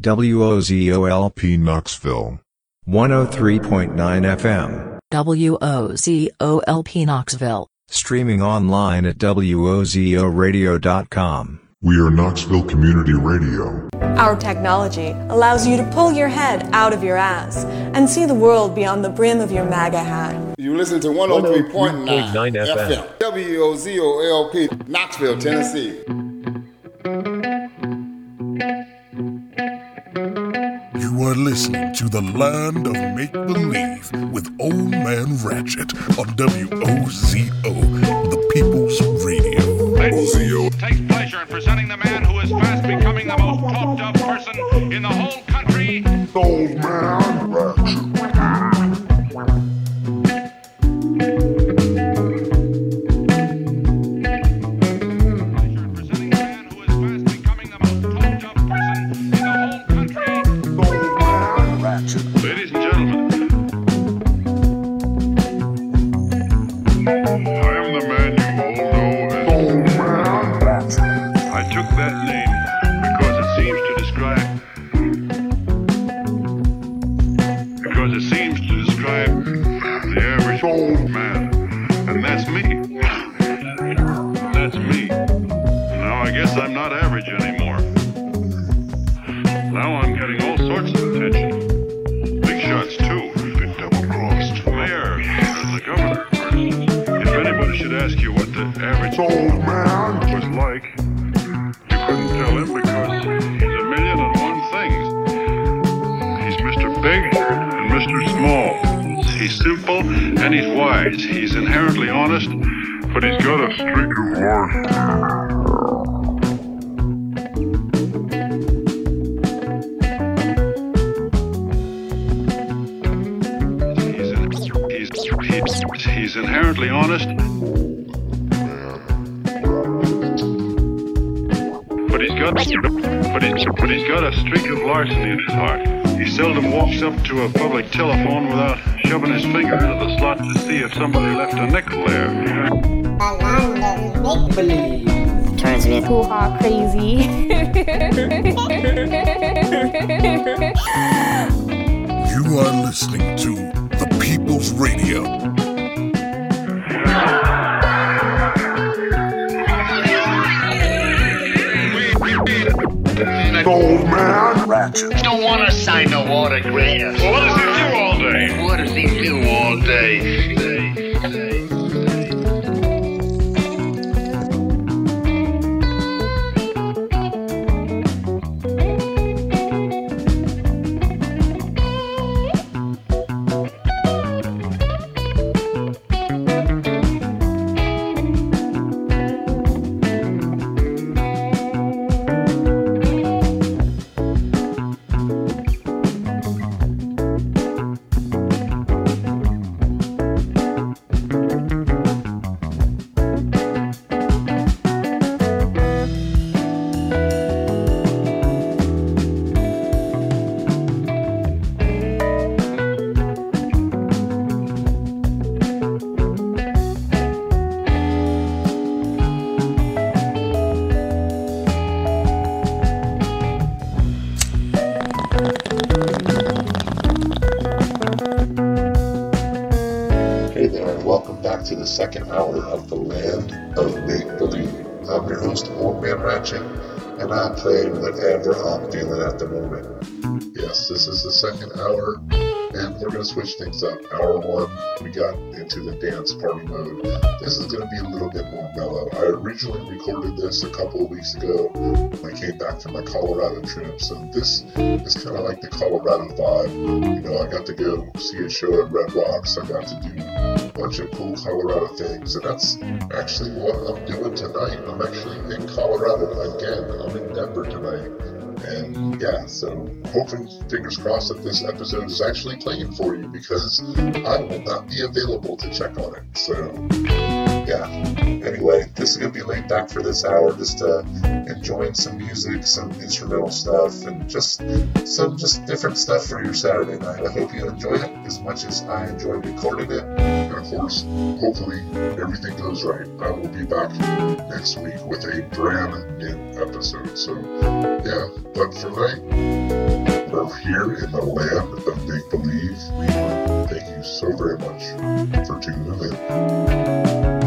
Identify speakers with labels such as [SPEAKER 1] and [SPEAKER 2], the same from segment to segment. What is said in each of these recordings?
[SPEAKER 1] WOZOLP Knoxville. 103.9 FM.
[SPEAKER 2] WOZOLP Knoxville.
[SPEAKER 1] Streaming online at WOZORadio.com.
[SPEAKER 3] We are Knoxville Community Radio.
[SPEAKER 4] Our technology allows you to pull your head out of your ass and see the world beyond the brim of your MAGA hat.
[SPEAKER 5] You listen to 103.9
[SPEAKER 6] 103.9 FM.
[SPEAKER 5] WOZOLP, Knoxville, Tennessee.
[SPEAKER 3] You are listening to the land of make believe with Old Man Ratchet on WOZO, the People's Radio. OZO.
[SPEAKER 7] takes pleasure in presenting the man who is fast becoming the most talked of person in the whole country.
[SPEAKER 3] Old Man Ratchet.
[SPEAKER 7] Honest, but he's got a streak of life. He's, inherently honest, But he's got, but he's, but he's got a streak of larceny in his heart. He seldom walks up to a public telephone without shoving his finger into the slot to see if somebody left a nickel there.
[SPEAKER 8] turns me
[SPEAKER 9] hoo ha crazy.
[SPEAKER 3] You are listening to the People's Radio. Old Man Ratchet.
[SPEAKER 8] don't want to sign no autographs.
[SPEAKER 7] Well, what does he do
[SPEAKER 8] What does he all day?
[SPEAKER 10] Back to the second hour of the Land of Make Believe. I'm your host, Old Man Ratchet, and I'm playing whatever I'm feeling at the moment. Yes, this is the second hour, and we're going to switch things up. Hour one, we got into the dance party mode. This is going to be a little bit more mellow. I originally recorded this a couple of weeks ago when I came back from my Colorado trip, so this is kind of like the Colorado vibe. You know, I got to go see a show at Red Rocks. I got to do bunch of cool Colorado things, and that's actually what I'm doing tonight. I'm actually in Colorado again. I'm in Denver tonight. And yeah, so hoping, fingers crossed, that this episode is actually playing for you because I will not be available to check on it. So yeah. Anyway, this is gonna be laid back for this hour, just uh, enjoying some music, some instrumental stuff, and just some just different stuff for your Saturday night. I hope you enjoy it as much as I enjoy recording it. And of course, hopefully everything goes right. I will be back next week with a brand new episode. So yeah, but for tonight, we're here in the land of make believe. Thank you so very much for tuning in.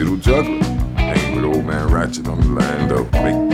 [SPEAKER 11] Digital juggler. Hanging with old man Ratchet on the land of make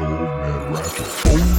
[SPEAKER 12] Old Man Ratchet.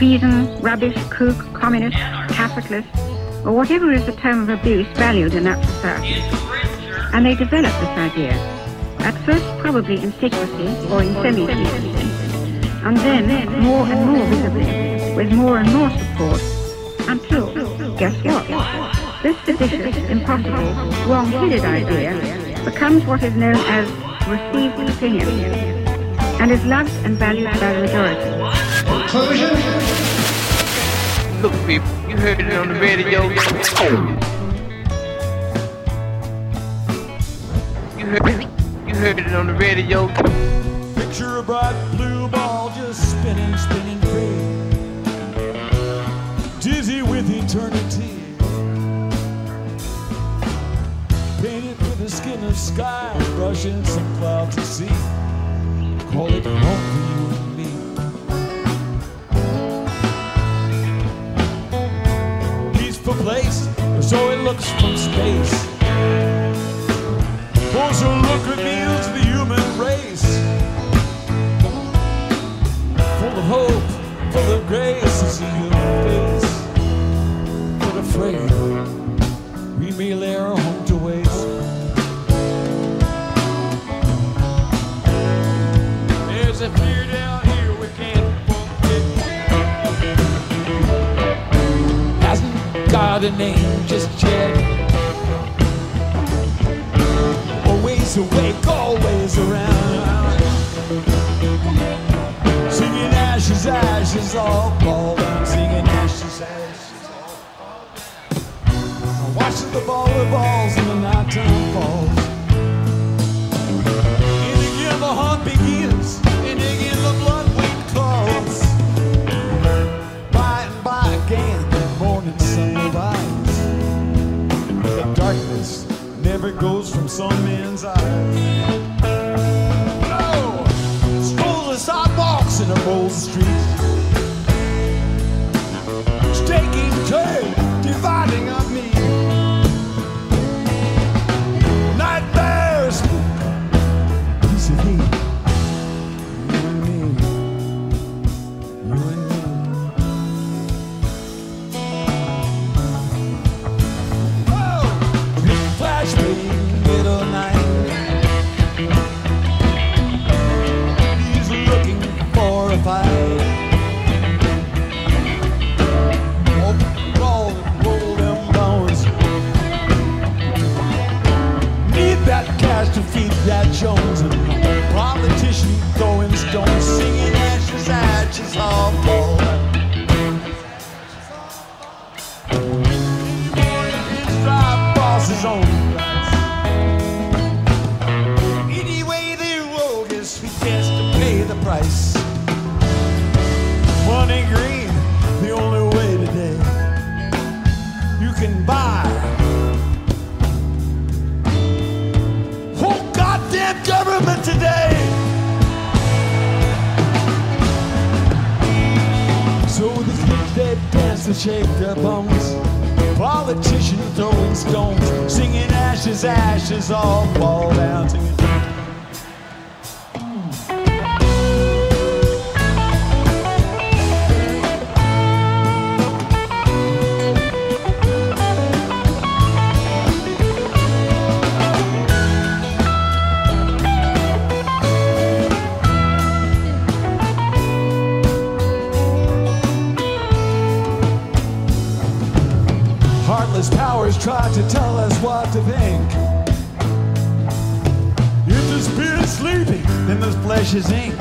[SPEAKER 13] Treason, rubbish, kook, communist, capitalist, or whatever is the term of abuse valued in that society. And they develop this idea, at first probably in secrecy or in semi-secrecy, and then more and more visibly, with more and more support, until, guess what? This seditious, impossible, wrong-headed idea becomes what is known as received opinion, and is loved and valued by the majority.
[SPEAKER 14] Look, people, you heard it on the radio. You heard, it, you heard it on the radio.
[SPEAKER 15] Picture a bright blue ball just spinning, spinning free. Dizzy with eternity. Painted with the skin of sky, brushing some cloud to see. Call it home beautiful place, so it looks from space. Closer look reveals the human race. Full of hope, full of grace, is a human face. But afraid, we may lay our home. By the name just yet. Always awake, always around. Singing ashes, ashes, all falling. Singing ashes, ashes, all falling. Watching the volleyballs and the nighttime falls. on me. Shazam.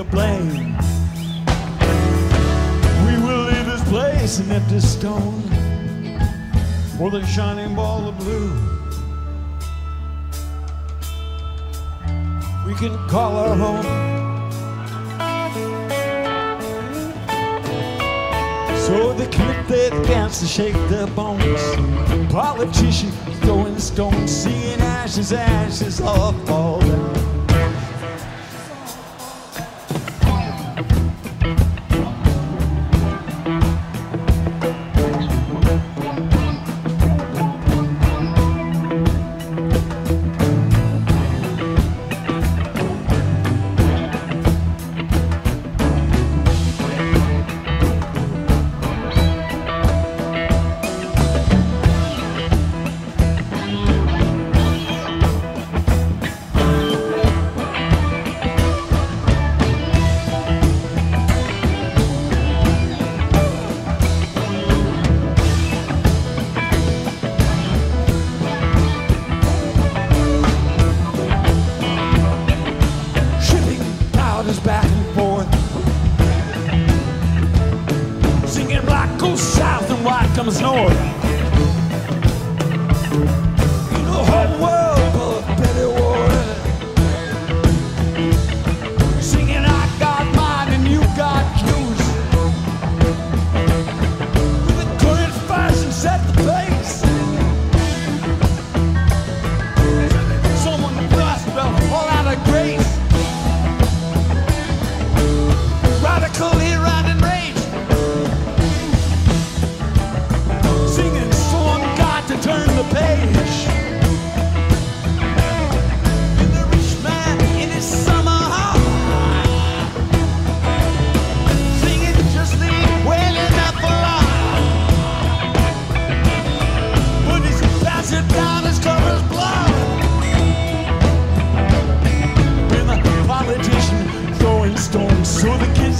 [SPEAKER 15] The blame. We will leave this place an empty stone for the shining ball of blue. We can call our home. So the kid that dance to shake their bones. Politician throwing stones, seeing ashes, ashes all fall down.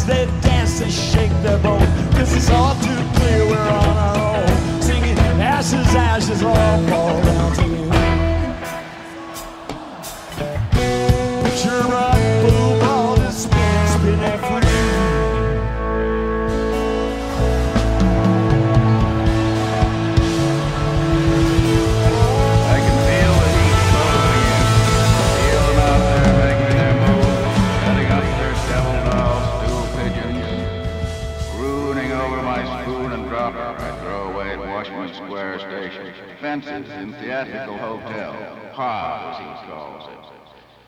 [SPEAKER 15] So the kids that dance they shake their bones Cause it's all too clear we're on our own Singing ashes, ashes all fall down singing Picture rock, blue
[SPEAKER 16] Fences in theatrical hotel. Pa, as he calls it.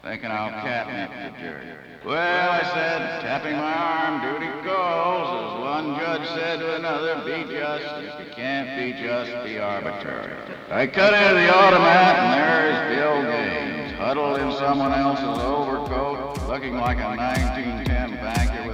[SPEAKER 16] Thinking I'll catnip the jerk. Well, I said, tapping my arm, duty calls. As one judge said to another, be just. If you can't be just, be arbitrary. I cut into the automat, and there's Bill Gaines, huddled in someone else's overcoat, looking like a 1910 banker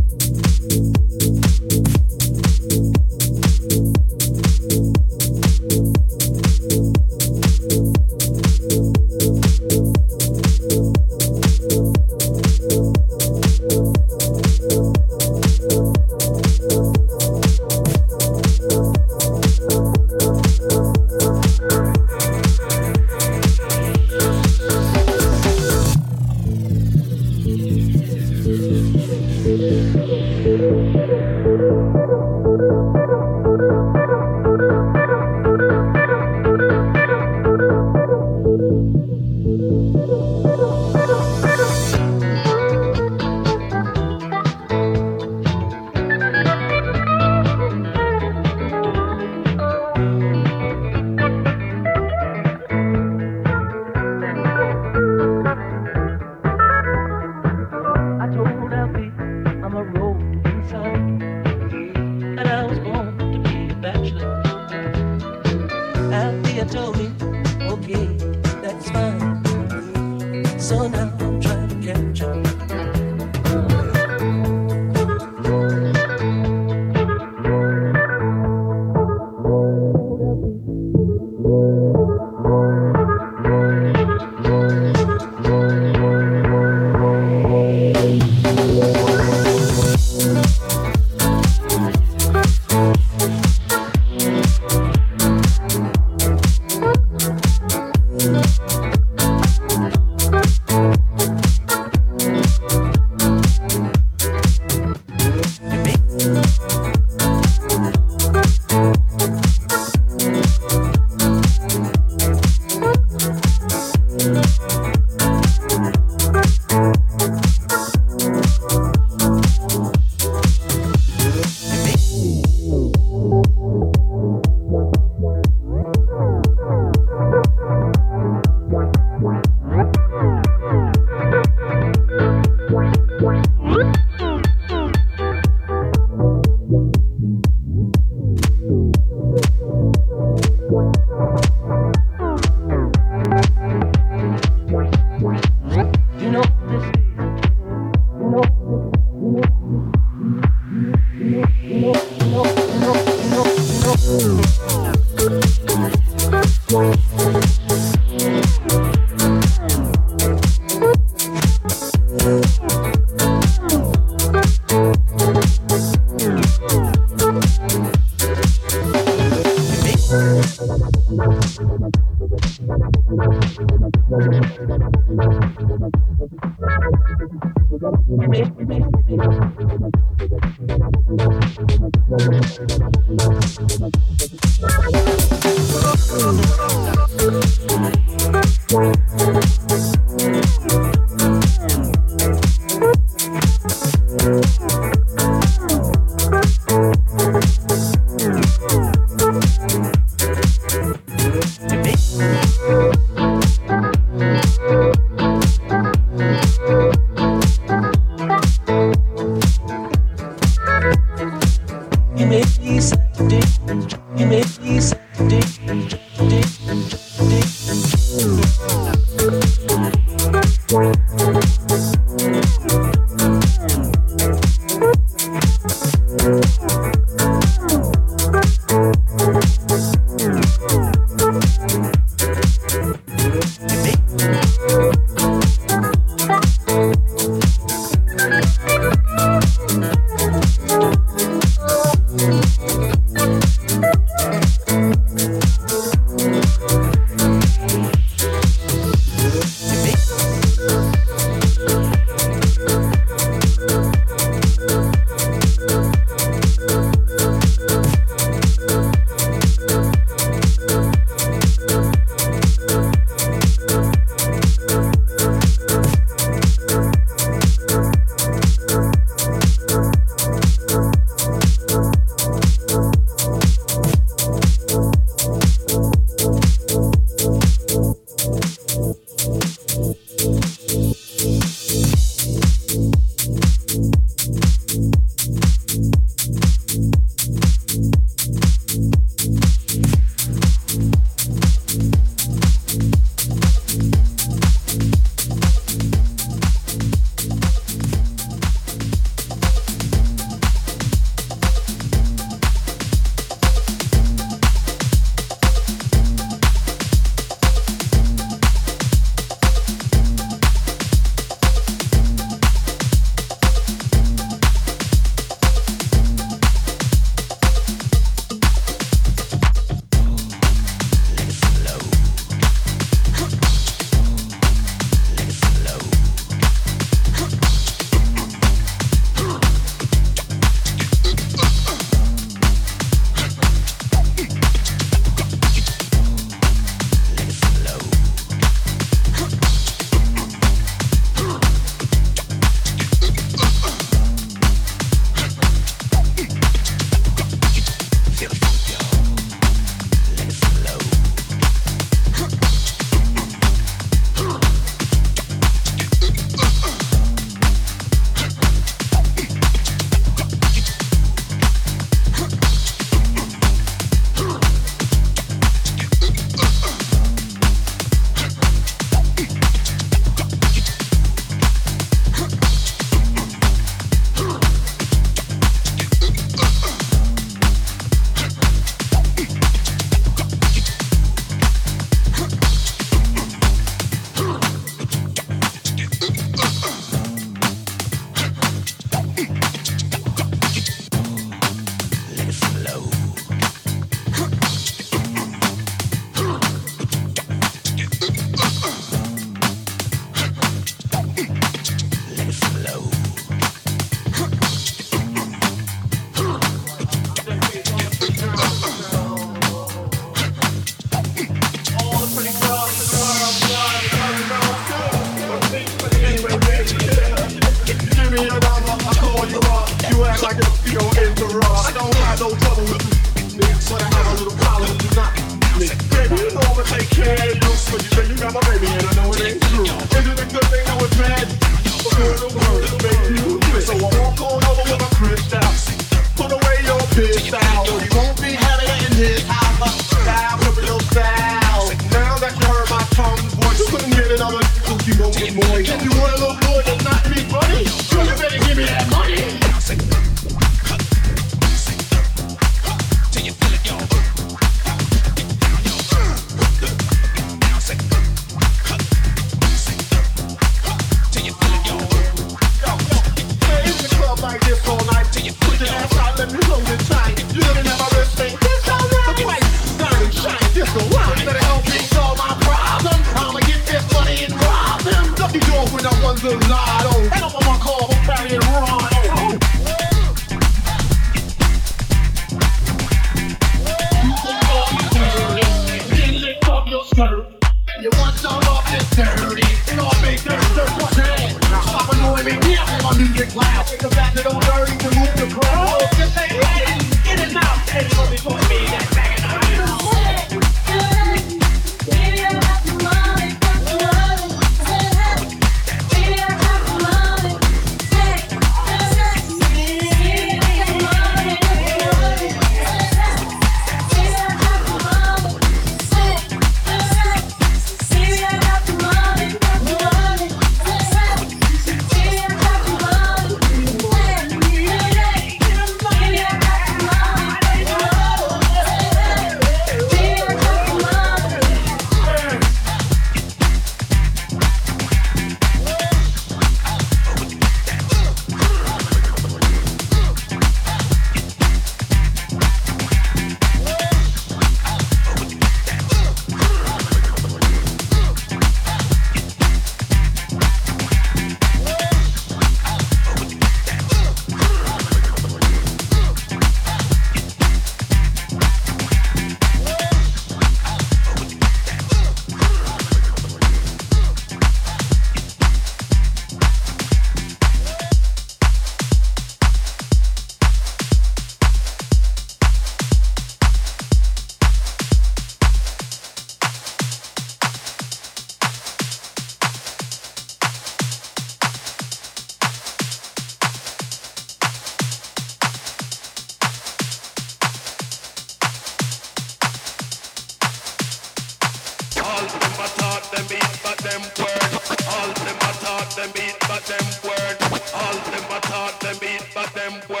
[SPEAKER 17] them
[SPEAKER 18] word. All them a taught them beat, but them word. All them a taught them beat, but them word.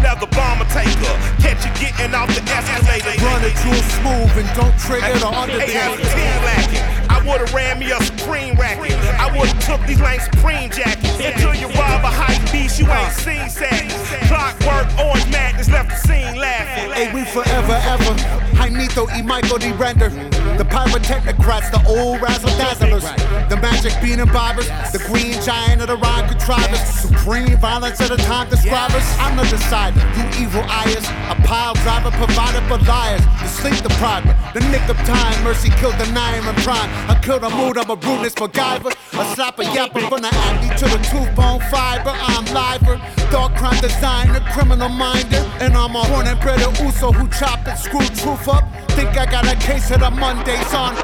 [SPEAKER 19] Leather Bomber Taker, catch you getting off the escalator.
[SPEAKER 20] Run it real smooth and don't trigger the under
[SPEAKER 19] Hey, as a team lacking. I would've ran me a Supreme racket. I would've took these lame Supreme jackets. Until you rob a hype beast, you ain't seen sadness. Clockwork, orange madness left the scene laughing.
[SPEAKER 20] Hey, we forever, ever. Jaimito y Michael D. Render. The pyrotechnocrats, the old razzle dazzlers. The magic bean and bobbers. The green giant of the rhyme contrivers. Supreme violence of the time describers. I'm the decider, you evil eyes. A pile driver provided for liars. The sleep deprived, the nick of time. Mercy killed the nine and prime. I killed a mood, I'm a rudeness MacGyver. A slapper yapper from the acne to the tooth bone fiber. I'm liver. Dark crime designer, criminal minder. And I'm a born and bred Uso who chop and screw truth up. Think I got a case of the Mondays on.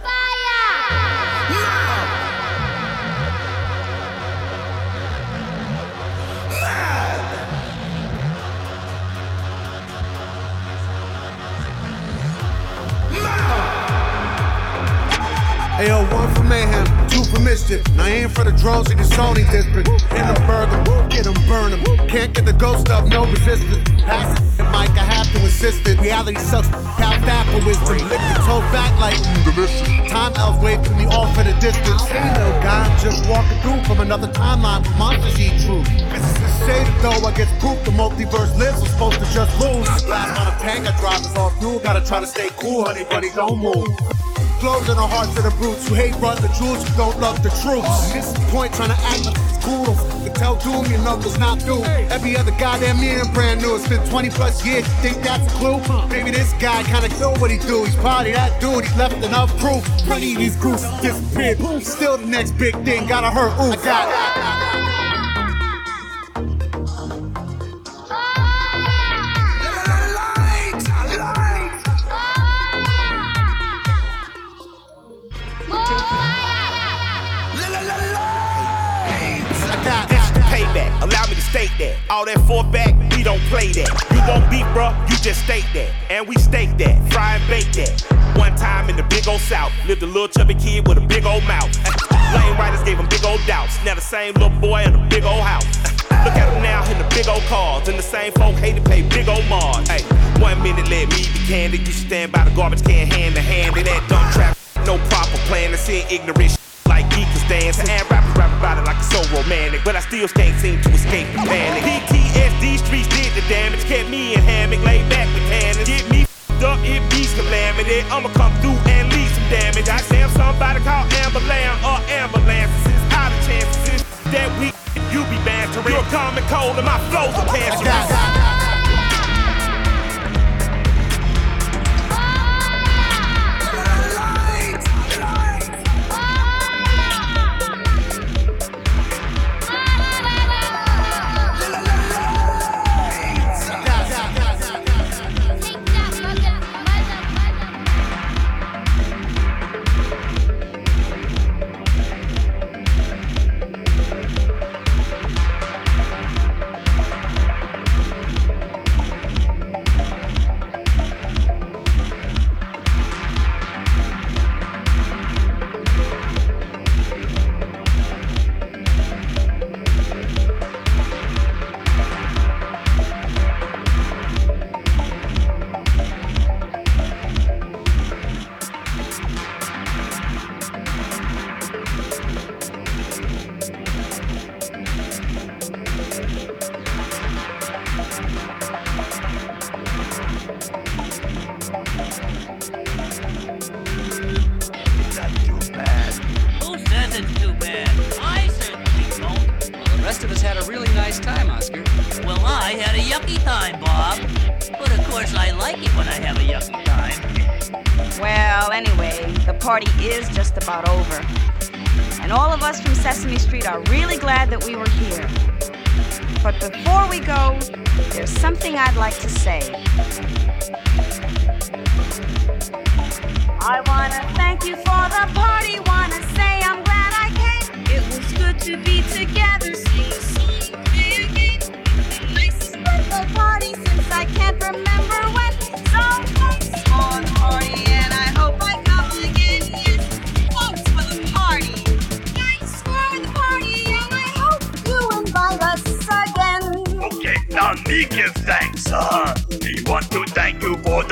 [SPEAKER 20] Ayo, one for mayhem, two for mischief. Now aim for the drones in the Sony district. In the burger, get them, burn them. Can't get the ghost up, no resistance. Pass it. Mic, I have to insist it. Reality sucks, half that for wisdom. Lick the toe back like delicious. Time elves wave to me off at a distance. Hey, little guy, just walking through from another timeline. Monsters eat truth. Physicists say that though I get proof the multiverse lives, I'm supposed to just lose. Last on a tank, I drive is all fuel. Gotta try to stay cool, honey, buddy, don't move. Blows in the hearts of the brutes who hate run the jewels who don't love the troops. This is the point trying to act cool. Don't tell doom your knuckles not through. Every other goddamn year and brand new. It's been 20 plus years. You think that's a clue? Maybe this guy kinda know what he do. He's probably that dude. He's left enough proof. Plenty of these groups disappeared. Still the next big thing. Gotta hurt. Ooh, I got.
[SPEAKER 19] All that four back, we don't play that. You won't beat, bruh, you just state that. And we stake that, fry and bake that. One time in the big old south, lived a little chubby kid with a big old mouth. Lane riders gave him big old doubts. Now the same little boy in a big old house. Look at him now in the big old cars. And the same folk hate to pay big old Mars. Hey, one minute let me be candid. You stand by the garbage can hand to hand. And that dumb trap, no proper plan. To see ignorant dance. And rappers rap about it like it's so romantic. But I still can't seem to escape the panic. PTSD streets did the damage. Kept me in hammock, laid back with cannons. Get me up, it be calamity. I'ma come through and leave some damage. I damn somebody call ambulance or ambulances. It's out of chances that we you be bantering. You're common cold and my flows are cancerous.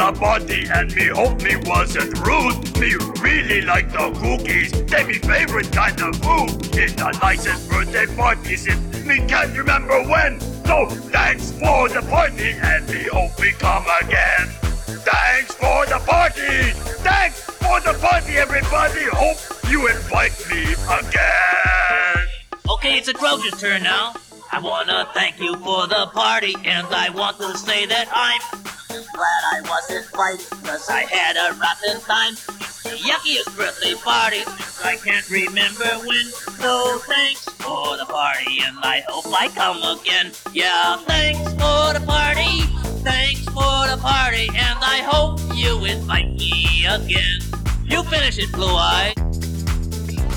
[SPEAKER 21] The
[SPEAKER 22] party and
[SPEAKER 17] me hope me wasn't rude. Me really like the cookies, they me favorite kind of food. It's the nicest birthday party since me can't remember when. So thanks for the party and me hope we come again. Thanks for the party! Thanks for the party, everybody! Hope you invite me again!
[SPEAKER 23] Okay, it's a Trojan's turn now. I wanna thank you for the party, and I want to say that I'm glad I wasn't right, cause I had a rotten time. The yuckiest birthday party I can't remember when. So thanks for the party, and I hope I come again. Yeah, thanks for the party, thanks for the party, and I hope you invite me again. You finish it, Blue Eye.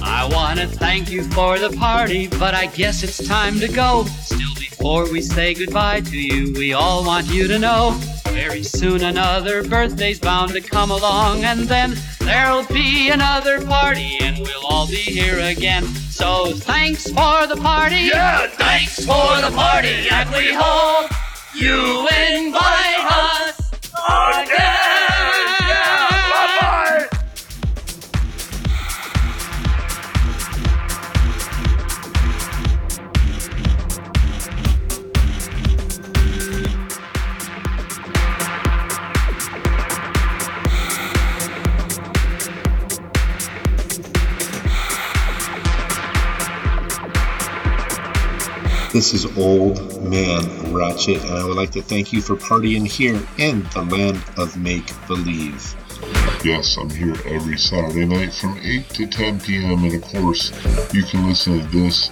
[SPEAKER 21] I want to thank you for the party, but I guess it's time to go. Still, before we say goodbye to you, we all want you to know very soon another birthday's bound to come along, and then there'll be another party, and we'll all be here again. So, thanks for the party.
[SPEAKER 17] Yeah,
[SPEAKER 23] Thanks for the party, and we hope
[SPEAKER 15] You invite us again.
[SPEAKER 10] This is Old Man Ratchet, and I would like to thank you for partying here in the land of make believe.
[SPEAKER 12] Yes, I'm here every Saturday night from 8 to 10 p.m. And of course, you can listen to this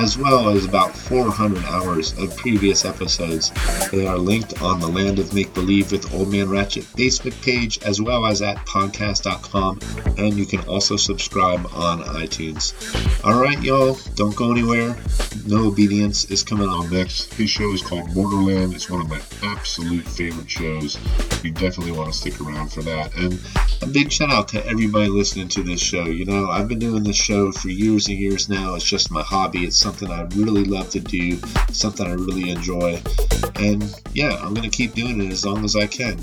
[SPEAKER 10] as well as about 400 hours of previous episodes. They are linked on the Land of Make Believe with Old Man Ratchet Facebook page as well as at podcast.com, and you can also subscribe on iTunes. Alright, y'all, don't go anywhere. No Obedience is coming on next. His show is called Borderland. It's one of my absolute favorite shows. You definitely want to stick around for that. And a big shout out to everybody listening to this show. You know, I've been doing this show for years and years now. It's just my hobby. It's something I really love to do, something I really enjoy. And yeah, I'm going to keep doing it as long as I can.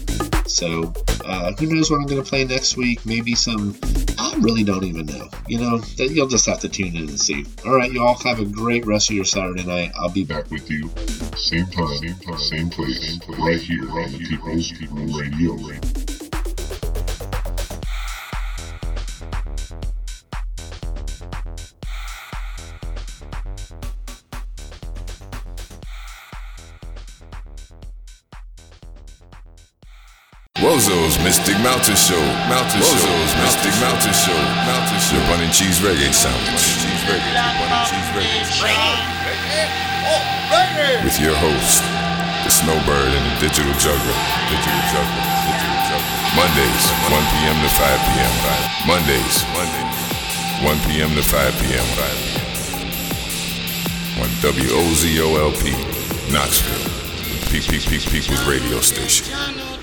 [SPEAKER 10] So, uh, who knows what I'm going to play next week? Maybe some. I really don't even know. You know, you'll just have to tune in and see. All right, you all have a great rest of your Saturday night. I'll be back with you. Same time, same time, same place, same place right here on the People's People Radio.
[SPEAKER 11] Wozo's Mystic Mountain Show. Mountain Wozo's Mystic Mountain Show. Mountain Show. Your bun and cheese reggae sandwich. Cheese reggae. Your bun and cheese oh, reggae. With your host, the Snowbird and the Digital Juggler. Digital Juggler. Digital Juggler. Mondays, 1 p.m. to 5 p.m. Mondays, Mondays, 1 p.m. to 5 p.m. On WOZO-LP, Knoxville, PPP People's Radio Station.